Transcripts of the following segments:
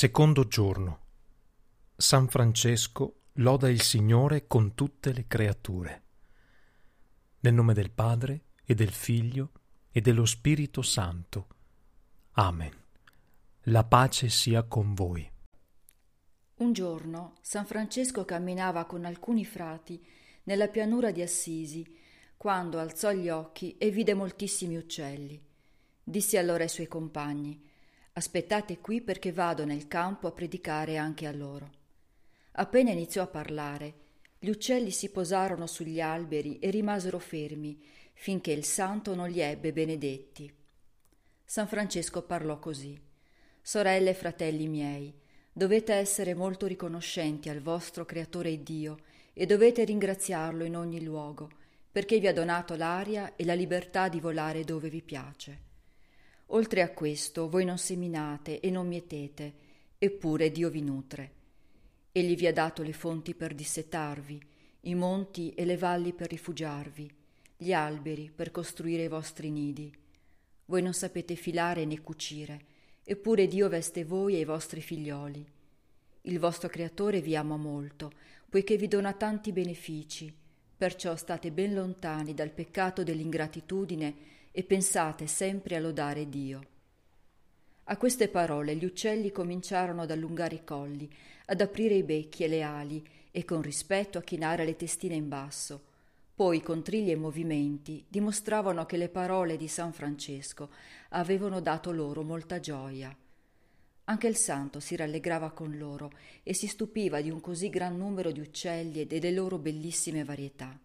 Secondo giorno. San Francesco loda il Signore con tutte le creature. Nel nome del Padre e del Figlio e dello Spirito Santo. Amen. La pace sia con voi. Un giorno San Francesco camminava con alcuni frati nella pianura di Assisi, quando alzò gli occhi e vide moltissimi uccelli. Disse allora ai suoi compagni Aspettate qui perché vado nel campo a predicare anche a loro. Appena iniziò a parlare, gli uccelli si posarono sugli alberi e rimasero fermi finché il santo non li ebbe benedetti. San Francesco parlò così. Sorelle e fratelli miei, dovete essere molto riconoscenti al vostro Creatore Dio e dovete ringraziarlo in ogni luogo, perché vi ha donato l'aria e la libertà di volare dove vi piace. Oltre a questo, voi non seminate e non mietete, eppure Dio vi nutre. Egli vi ha dato le fonti per dissetarvi, i monti e le valli per rifugiarvi, gli alberi per costruire i vostri nidi. Voi non sapete filare né cucire, eppure Dio veste voi e i vostri figlioli. Il vostro Creatore vi ama molto, poiché vi dona tanti benefici, perciò state ben lontani dal peccato dell'ingratitudine e pensate sempre a lodare Dio. A queste parole gli uccelli cominciarono ad allungare i colli, ad aprire i becchi e le ali e con rispetto a chinare le testine in basso. Poi, con trilli e movimenti, dimostravano che le parole di San Francesco avevano dato loro molta gioia. Anche il santo si rallegrava con loro e si stupiva di un così gran numero di uccelli e delle loro bellissime varietà.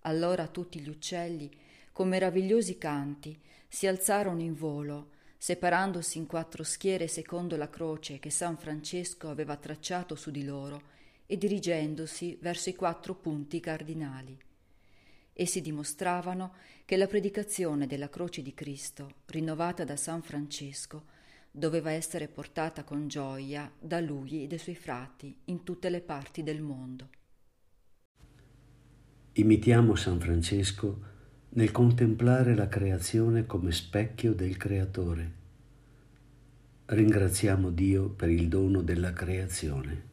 Allora tutti gli uccelli con meravigliosi canti, si alzarono in volo, separandosi in quattro schiere secondo la croce che San Francesco aveva tracciato su di loro e dirigendosi verso i quattro punti cardinali. Essi dimostravano che la predicazione della croce di Cristo, rinnovata da San Francesco, doveva essere portata con gioia da lui e dai suoi frati in tutte le parti del mondo. Imitiamo San Francesco nel contemplare la creazione come specchio del Creatore. Ringraziamo Dio per il dono della creazione.